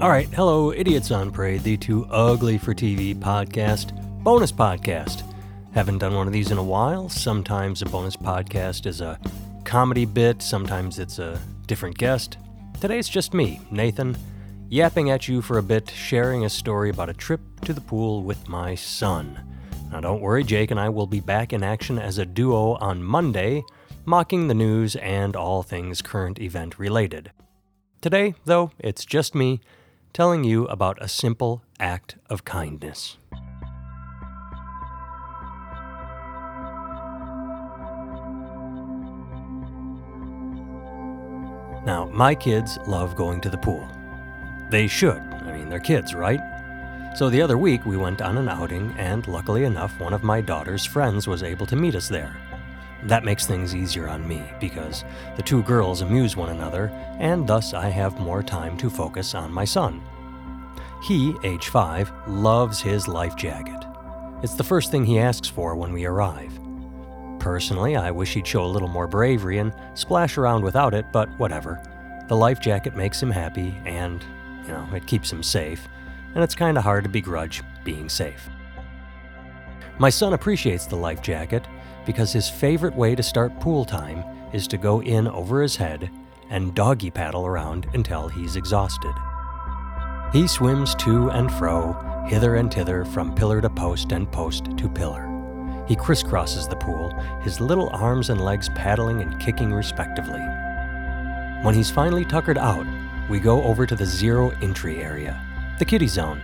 All right, hello, Idiots on Parade, the Too Ugly for TV podcast, bonus podcast. Haven't done one of these in a while. Sometimes a bonus podcast is a comedy bit, sometimes it's a different guest. Today it's just me, Nathan, yapping at you for a bit, sharing a story about a trip to the pool with my son. Now, don't worry, Jake and I will be back in action as a duo on Monday, mocking the news and all things current event related. Today, though, it's just me telling you about a simple act of kindness. Now, my kids love going to the pool. They should. I mean, they're kids, right? So the other week, we went on an outing, and luckily enough, one of my daughter's friends was able to meet us there. That makes things easier on me because the two girls amuse one another, and thus I have more time to focus on my son. He, age 5, loves his life jacket. It's the first thing he asks for when we arrive. Personally, I wish he'd show a little more bravery and splash around without it, but whatever. The life jacket makes him happy, and, you know, it keeps him safe, and it's kind of hard to begrudge being safe. My son appreciates the life jacket because his favorite way to start pool time is to go in over his head and doggy paddle around until he's exhausted. He swims to and fro, hither and thither, from pillar to post and post to pillar. He crisscrosses the pool, his little arms and legs paddling and kicking respectively. When he's finally tuckered out, we go over to the zero entry area, the kiddie zone.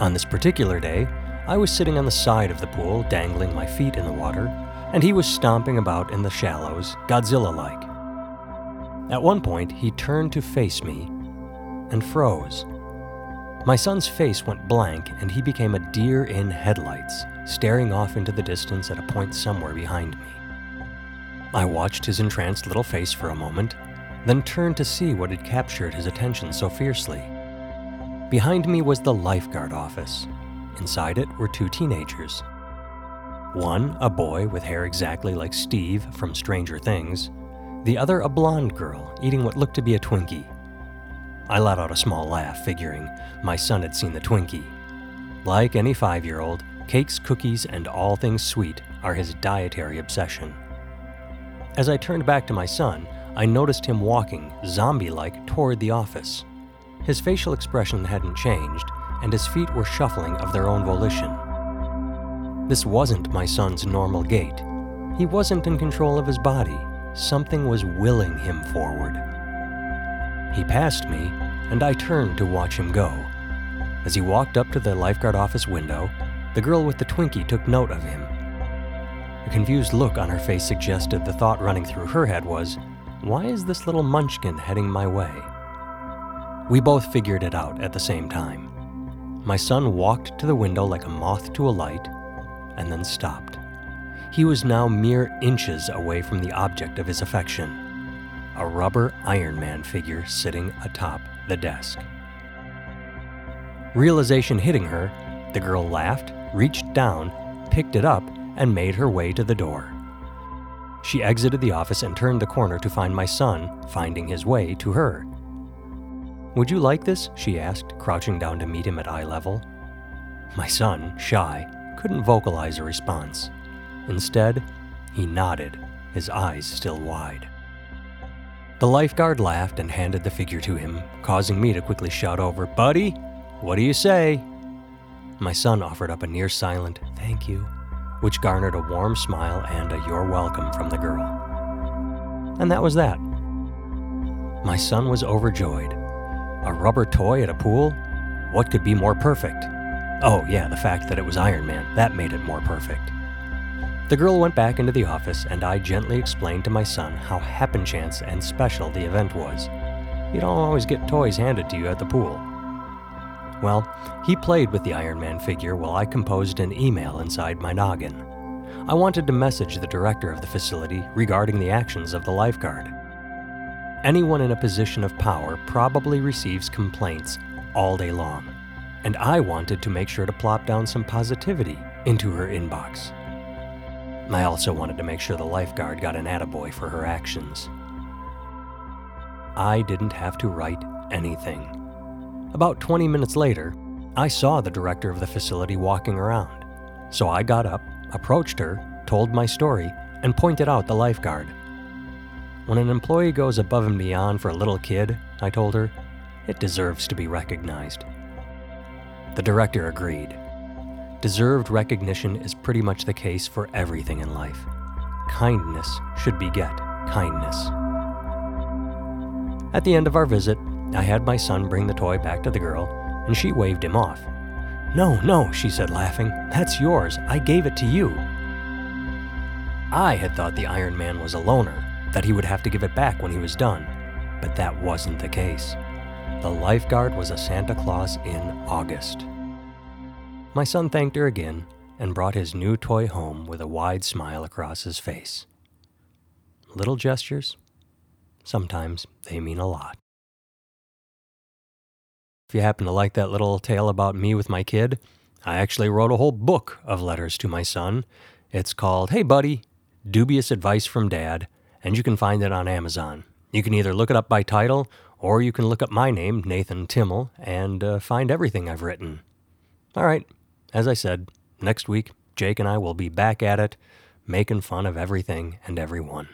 On this particular day, I was sitting on the side of the pool, dangling my feet in the water, and he was stomping about in the shallows, Godzilla like. At one point, he turned to face me and froze. My son's face went blank, and he became a deer in headlights, staring off into the distance at a point somewhere behind me. I watched his entranced little face for a moment, then turned to see what had captured his attention so fiercely. Behind me was the lifeguard office, Inside it were two teenagers. One, a boy with hair exactly like Steve from Stranger Things, the other, a blonde girl eating what looked to be a Twinkie. I let out a small laugh, figuring my son had seen the Twinkie. Like any five year old, cakes, cookies, and all things sweet are his dietary obsession. As I turned back to my son, I noticed him walking, zombie like, toward the office. His facial expression hadn't changed, and his feet were shuffling of their own volition. This wasn't my son's normal gait. He wasn't in control of his body. Something was willing him forward. He passed me, and I turned to watch him go. As he walked up to the lifeguard office window, the girl with the Twinkie took note of him. A confused look on her face suggested the thought running through her head was, Why is this little munchkin heading my way? We both figured it out at the same time. My son walked to the window like a moth to a light and then stopped. He was now mere inches away from the object of his affection a rubber Iron Man figure sitting atop the desk. Realization hitting her, the girl laughed, reached down, picked it up, and made her way to the door. She exited the office and turned the corner to find my son finding his way to her. Would you like this? she asked, crouching down to meet him at eye level. My son, shy, couldn't vocalize a response. Instead, he nodded, his eyes still wide. The lifeguard laughed and handed the figure to him, causing me to quickly shout over, Buddy, what do you say? My son offered up a near silent thank you, which garnered a warm smile and a you're welcome from the girl. And that was that. My son was overjoyed. A rubber toy at a pool? What could be more perfect? Oh, yeah, the fact that it was Iron Man. That made it more perfect. The girl went back into the office, and I gently explained to my son how happen chance and special the event was. You don't always get toys handed to you at the pool. Well, he played with the Iron Man figure while I composed an email inside my noggin. I wanted to message the director of the facility regarding the actions of the lifeguard. Anyone in a position of power probably receives complaints all day long, and I wanted to make sure to plop down some positivity into her inbox. I also wanted to make sure the lifeguard got an attaboy for her actions. I didn't have to write anything. About 20 minutes later, I saw the director of the facility walking around. So I got up, approached her, told my story, and pointed out the lifeguard. When an employee goes above and beyond for a little kid, I told her, it deserves to be recognized. The director agreed. Deserved recognition is pretty much the case for everything in life. Kindness should beget kindness. At the end of our visit, I had my son bring the toy back to the girl, and she waved him off. No, no, she said, laughing. That's yours. I gave it to you. I had thought the Iron Man was a loaner, that he would have to give it back when he was done. But that wasn't the case. The lifeguard was a Santa Claus in August. My son thanked her again and brought his new toy home with a wide smile across his face. Little gestures, sometimes they mean a lot. If you happen to like that little tale about me with my kid, I actually wrote a whole book of letters to my son. It's called Hey Buddy Dubious Advice from Dad, and you can find it on Amazon. You can either look it up by title or you can look up my name, Nathan Timmel, and uh, find everything I've written. All right, as I said, next week, Jake and I will be back at it, making fun of everything and everyone.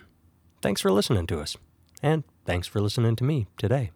Thanks for listening to us, and thanks for listening to me today.